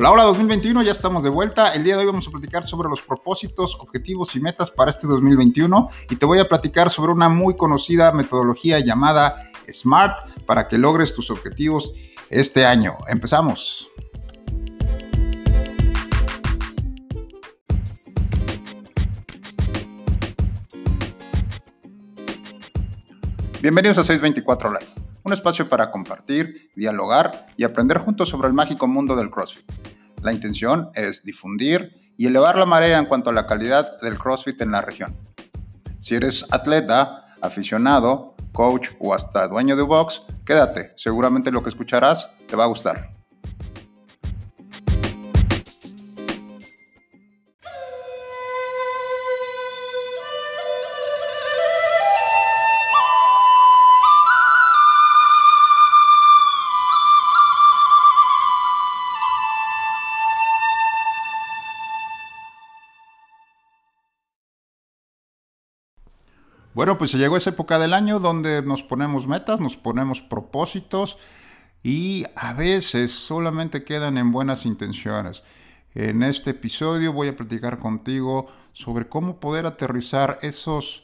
Hola, hola 2021, ya estamos de vuelta. El día de hoy vamos a platicar sobre los propósitos, objetivos y metas para este 2021 y te voy a platicar sobre una muy conocida metodología llamada SMART para que logres tus objetivos este año. Empezamos. Bienvenidos a 624 Live, un espacio para compartir, dialogar y aprender juntos sobre el mágico mundo del CrossFit. La intención es difundir y elevar la marea en cuanto a la calidad del CrossFit en la región. Si eres atleta, aficionado, coach o hasta dueño de box, quédate, seguramente lo que escucharás te va a gustar. Bueno, pues llegó esa época del año donde nos ponemos metas, nos ponemos propósitos y a veces solamente quedan en buenas intenciones. En este episodio voy a platicar contigo sobre cómo poder aterrizar esos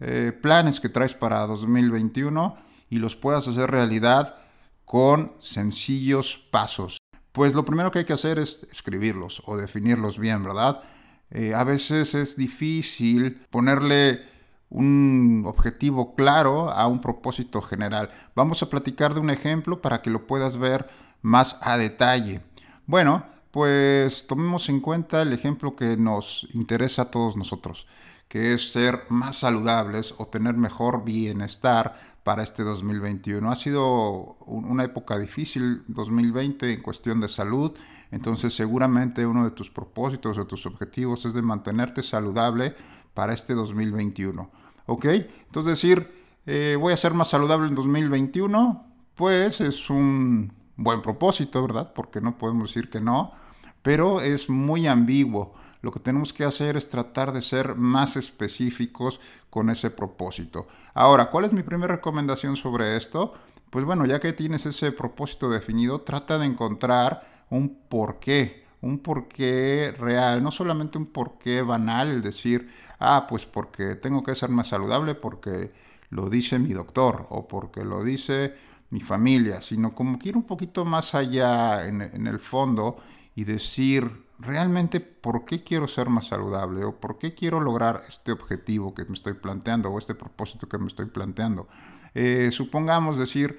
eh, planes que traes para 2021 y los puedas hacer realidad con sencillos pasos. Pues lo primero que hay que hacer es escribirlos o definirlos bien, ¿verdad? Eh, a veces es difícil ponerle un objetivo claro a un propósito general. Vamos a platicar de un ejemplo para que lo puedas ver más a detalle. Bueno, pues tomemos en cuenta el ejemplo que nos interesa a todos nosotros, que es ser más saludables o tener mejor bienestar para este 2021. Ha sido una época difícil 2020 en cuestión de salud, entonces seguramente uno de tus propósitos o tus objetivos es de mantenerte saludable para este 2021. ¿Ok? Entonces decir, eh, voy a ser más saludable en 2021, pues es un buen propósito, ¿verdad? Porque no podemos decir que no, pero es muy ambiguo. Lo que tenemos que hacer es tratar de ser más específicos con ese propósito. Ahora, ¿cuál es mi primera recomendación sobre esto? Pues bueno, ya que tienes ese propósito definido, trata de encontrar un porqué, un porqué real, no solamente un porqué banal, el decir, ah, pues porque tengo que ser más saludable porque lo dice mi doctor o porque lo dice mi familia, sino como que ir un poquito más allá en, el fondo y decir realmente por qué quiero ser más saludable o por qué quiero lograr este objetivo que me estoy planteando o este propósito que me estoy planteando. Eh, supongamos decir,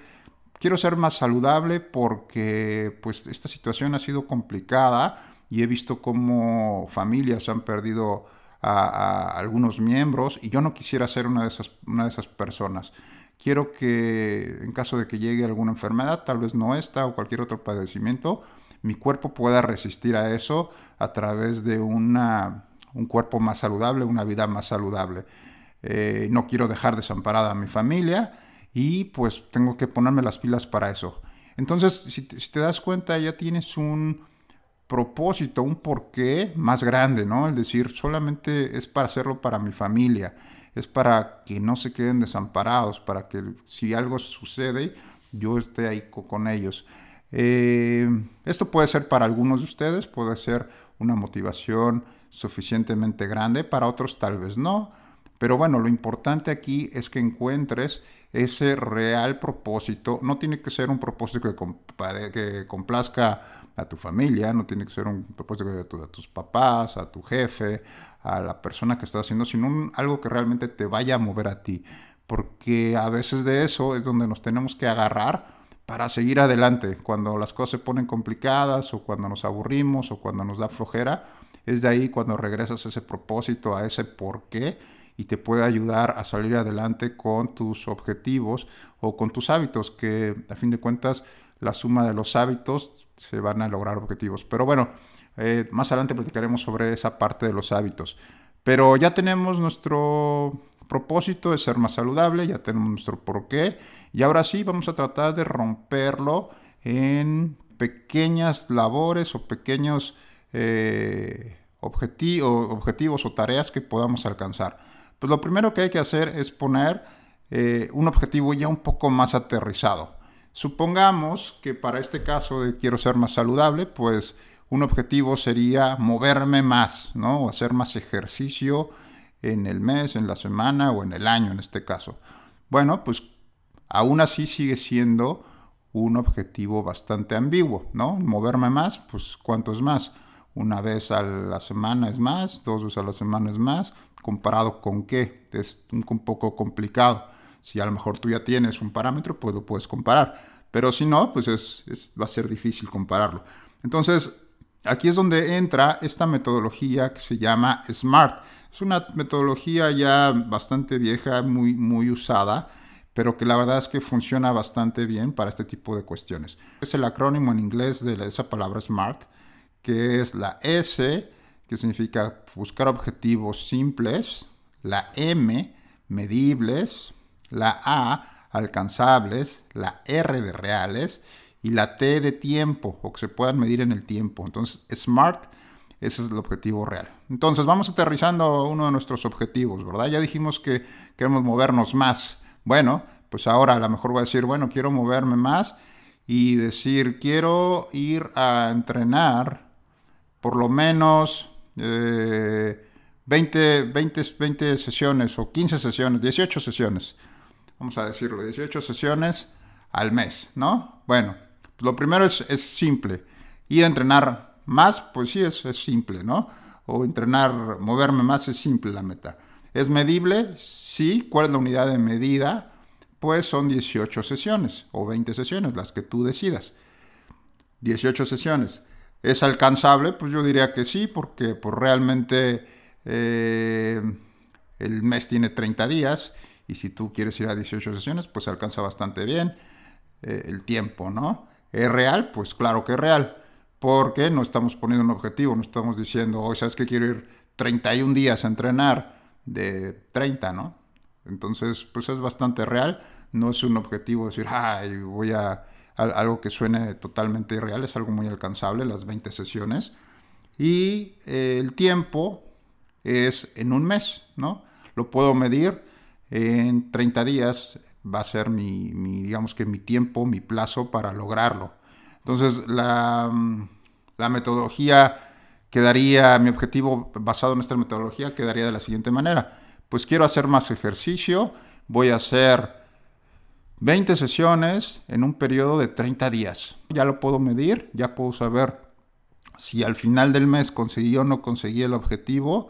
quiero ser más saludable porque pues esta situación ha sido complicada y he visto cómo familias han perdido a, algunos miembros y yo no quisiera ser una de, esas, una de esas personas. Quiero que en caso de que llegue alguna enfermedad, tal vez no esta o cualquier otro padecimiento, mi cuerpo pueda resistir a eso a través de un cuerpo más saludable, una vida más saludable. Eh, no quiero dejar desamparada a mi familia y pues tengo que ponerme las pilas para eso. Entonces, si te das cuenta, ya tienes un, propósito, un porqué más grande, ¿no? Es decir, solamente es para hacerlo para mi familia, es para que no se queden desamparados, para que si algo sucede, yo esté ahí con ellos. Eh, esto puede ser para algunos de ustedes, puede ser una motivación suficientemente grande, para otros tal vez no. Pero bueno, lo importante aquí es que encuentres ese real propósito. No tiene que ser un propósito que, que complazca a tu familia, no tiene que ser un propósito a, tus papás, a tu jefe, a la persona que estás haciendo, sino algo que realmente te vaya a mover a ti. Porque a veces de eso es donde nos tenemos que agarrar para seguir adelante. Cuando las cosas se ponen complicadas o cuando nos aburrimos o cuando nos da flojera, es de ahí cuando regresas a ese propósito, a ese por qué y te puede ayudar a salir adelante con tus objetivos o con tus hábitos, que a fin de cuentas la suma de los hábitos se van a lograr objetivos. Pero bueno, eh, más adelante platicaremos sobre esa parte de los hábitos. Pero ya tenemos nuestro propósito de ser más saludable, ya tenemos nuestro porqué y ahora sí vamos a tratar de romperlo en pequeñas labores o pequeños eh, objetivos o tareas que podamos alcanzar. Pues lo primero que hay que hacer es poner eh, un objetivo ya un poco más aterrizado. Supongamos que para este caso de quiero ser más saludable, pues un objetivo sería moverme más, ¿no? O hacer más ejercicio en el mes, en la semana o en el año en este caso. Bueno, pues aún así sigue siendo un objetivo bastante ambiguo, ¿no? Moverme más, pues ¿cuánto es más? Una vez a la semana es más, dos veces a la semana es más, comparado con qué, es un, poco complicado. Si a lo mejor tú ya tienes un parámetro, pues lo puedes comparar, pero si no, pues es, va a ser difícil compararlo. Entonces, aquí es donde entra esta metodología que se llama SMART. Es una metodología ya bastante vieja, muy, muy usada, pero que la verdad es que funciona bastante bien para este tipo de cuestiones. Es el acrónimo en inglés de esa palabra SMART, que es la S, que significa buscar objetivos simples, la M, medibles, la A, alcanzables, la R de reales y la T de tiempo, o que se puedan medir en el tiempo. Entonces, SMART, ese es el objetivo real. Entonces, vamos aterrizando uno de nuestros objetivos, ¿verdad? Ya dijimos que queremos movernos más bueno, pues ahora a lo mejor voy a decir, bueno, quiero moverme más y decir, quiero ir a entrenar por lo menos 20, 20, sesiones o 15 sesiones, 18 sesiones, vamos a decirlo, 18 sesiones al mes, ¿no? Bueno, lo primero es, es simple. Ir a entrenar más, pues sí, es, es simple, ¿no? O entrenar, moverme más es simple la meta. ¿Es medible? Sí. ¿Cuál es la unidad de medida? Pues son 18 sesiones o 20 sesiones, las que tú decidas. 18 sesiones. ¿Es alcanzable? Pues yo diría que sí, porque pues, realmente eh, el mes tiene 30 días y si tú quieres ir a 18 sesiones, pues alcanza bastante bien eh, el tiempo, ¿no? ¿Es real? Pues claro que es real, porque no estamos poniendo un objetivo, no estamos diciendo, hoy sabes que quiero ir 31 días a entrenar de 30, ¿no? Entonces, pues es bastante real. No es un objetivo decir, ay, voy a, algo que suene totalmente irreal, es algo muy alcanzable, las 20 sesiones. Y eh, el tiempo es en un mes, ¿no? Lo puedo medir en 30 días, va a ser mi, mi digamos que mi tiempo, mi plazo para lograrlo. Entonces, la, la metodología quedaría, mi objetivo basado en esta metodología quedaría de la siguiente manera. Pues quiero hacer más ejercicio, voy a hacer 20 sesiones en un periodo de 30 días. Ya lo puedo medir, ya puedo saber si al final del mes conseguí o no conseguí el objetivo.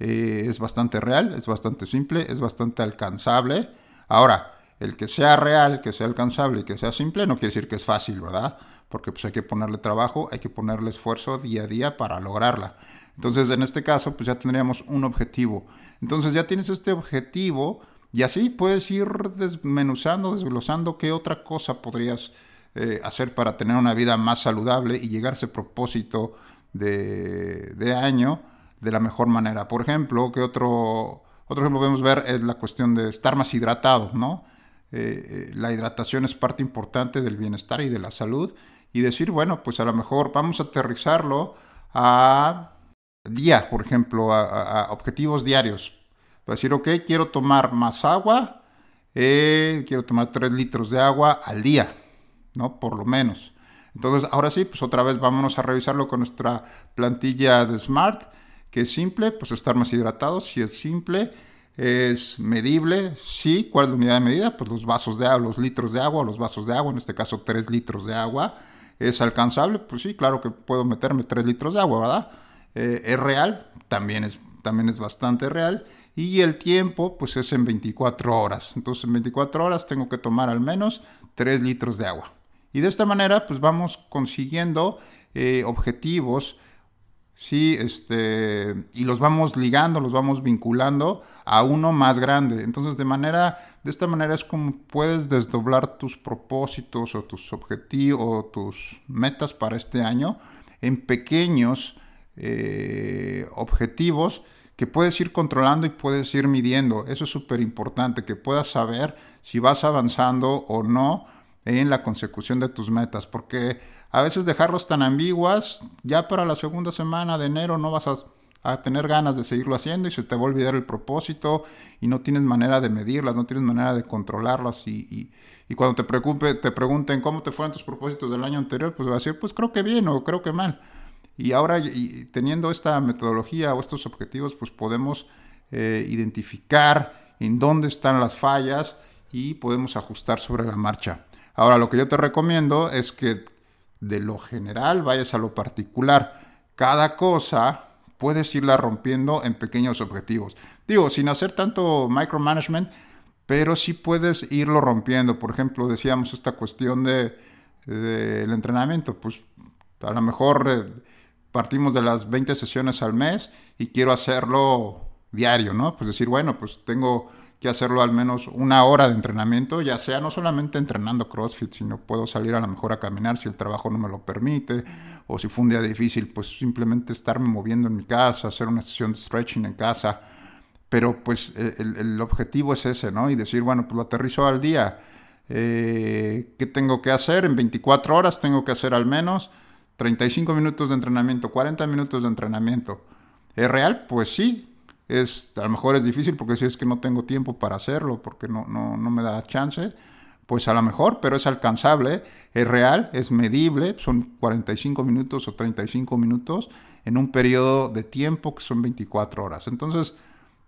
Eh, es bastante real, es bastante simple, es bastante alcanzable. Ahora, el que sea real, que sea alcanzable y que sea simple no quiere decir que es fácil, ¿verdad? porque pues hay que ponerle trabajo, hay que ponerle esfuerzo día a día para lograrla. Entonces, en este caso, pues ya tendríamos un objetivo. Entonces, ya tienes este objetivo y así puedes ir desmenuzando, desglosando qué otra cosa podrías eh, hacer para tener una vida más saludable y llegar a ese propósito de, de año de la mejor manera. Por ejemplo, que otro, otro ejemplo podemos ver es la cuestión de estar más hidratado, ¿no? Eh, eh, la hidratación es parte importante del bienestar y de la salud y decir, bueno, pues a lo mejor vamos a aterrizarlo a día, por ejemplo, a, objetivos diarios. Para decir, ok, quiero tomar más agua, eh, quiero tomar 3 litros de agua al día, ¿no? Por lo menos. Entonces, ahora sí, pues otra vez vámonos a revisarlo con nuestra plantilla de Smart, que es simple, pues estar más hidratados, si es simple, es medible, sí, ¿cuál es la unidad de medida? Pues los vasos de agua, los litros de agua, los vasos de agua, en este caso 3 litros de agua. ¿Es alcanzable? Pues sí, claro que puedo meterme 3 litros de agua, ¿verdad? Eh, ¿Es real? También es, también es bastante real. Y el tiempo, pues es en 24 horas. Entonces en 24 horas tengo que tomar al menos 3 litros de agua. Y de esta manera, pues vamos consiguiendo eh, objetivos, ¿sí? Este, y los vamos ligando, los vamos vinculando a uno más grande. Entonces, de manera de esta manera es como puedes desdoblar tus propósitos o tus objetivos o tus metas para este año en pequeños eh, objetivos que puedes ir controlando y puedes ir midiendo. Eso es súper importante, que puedas saber si vas avanzando o no en la consecución de tus metas, porque a veces dejarlos tan ambiguas, ya para la segunda semana de enero no vas a tener ganas de seguirlo haciendo y se te va a olvidar el propósito y no tienes manera de medirlas, no tienes manera de controlarlas y, cuando te, preocupe, te pregunten cómo te fueron tus propósitos del año anterior, pues vas a decir, pues creo que bien o creo que mal. Y ahora, teniendo esta metodología o estos objetivos, pues podemos eh, identificar en dónde están las fallas y podemos ajustar sobre la marcha. Ahora, lo que yo te recomiendo es que de lo general vayas a lo particular. Cada cosa puedes irla rompiendo en pequeños objetivos. Digo, sin hacer tanto micromanagement, pero sí puedes irlo rompiendo. Por ejemplo, decíamos esta cuestión del de, entrenamiento. Pues a lo mejor eh, partimos de las 20 sesiones al mes y quiero hacerlo diario, ¿no? Pues decir, bueno, pues tengo que hacerlo al menos una hora de entrenamiento, ya sea no solamente entrenando CrossFit, sino puedo salir a lo mejor a caminar si el trabajo no me lo permite, o si fue un día difícil, pues simplemente estarme moviendo en mi casa, hacer una sesión de stretching en casa. Pero pues e, el, objetivo es ese, ¿no? Y decir, bueno, pues lo aterrizo al día. Eh, ¿Qué tengo que hacer? En 24 horas tengo que hacer al menos 35 minutos de entrenamiento, 40 minutos de entrenamiento. ¿Es real? Pues sí, es, a lo mejor es difícil porque si es que no tengo tiempo para hacerlo, porque no, no, no me da chance, pues a lo mejor, pero es alcanzable, es real, es medible, son 45 minutos o 35 minutos en un periodo de tiempo que son 24 horas. Entonces,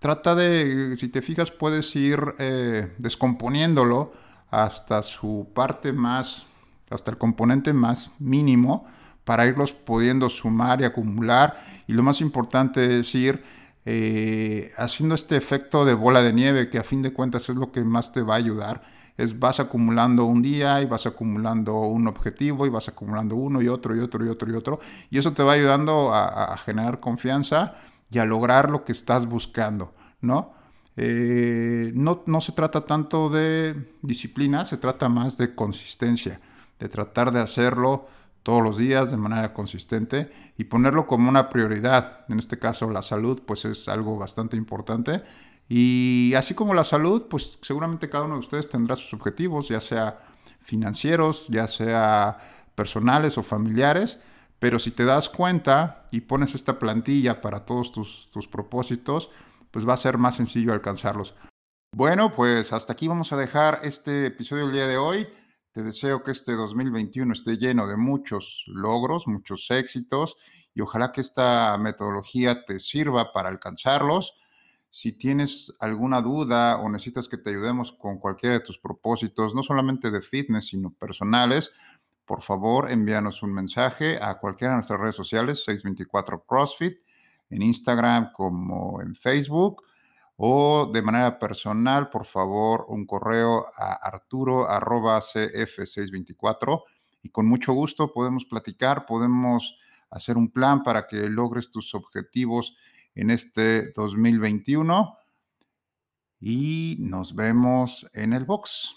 trata de, si te fijas, puedes ir eh, descomponiéndolo hasta su parte más, hasta el componente más mínimo, para irlos pudiendo sumar y acumular. Y lo más importante es ir eh, haciendo este efecto de bola de nieve, que a fin de cuentas es lo que más te va a ayudar. Es vas acumulando un día y vas acumulando un objetivo y vas acumulando uno y otro y otro y otro y otro. Y eso te va ayudando a, generar confianza y a lograr lo que estás buscando, ¿no? Eh, no, no se trata tanto de disciplina, se trata más de consistencia, de tratar de hacerlo todos los días de manera consistente y ponerlo como una prioridad. En este caso la salud pues es algo bastante importante y así como la salud pues seguramente cada uno de ustedes tendrá sus objetivos, ya sea financieros, ya sea personales o familiares, pero si te das cuenta y pones esta plantilla para todos tus, tus propósitos, pues va a ser más sencillo alcanzarlos. Bueno, pues hasta aquí vamos a dejar este episodio del día de hoy. Te deseo que este 2021 esté lleno de muchos logros, muchos éxitos y ojalá que esta metodología te sirva para alcanzarlos. Si tienes alguna duda o necesitas que te ayudemos con cualquiera de tus propósitos, no solamente de fitness, sino personales, por favor envíanos un mensaje a cualquiera de nuestras redes sociales, 624 CrossFit, en Instagram como en Facebook o de manera personal, por favor, un correo a arturo.cf624 y con mucho gusto podemos platicar, podemos hacer un plan para que logres tus objetivos en este 2021 y nos vemos en el box.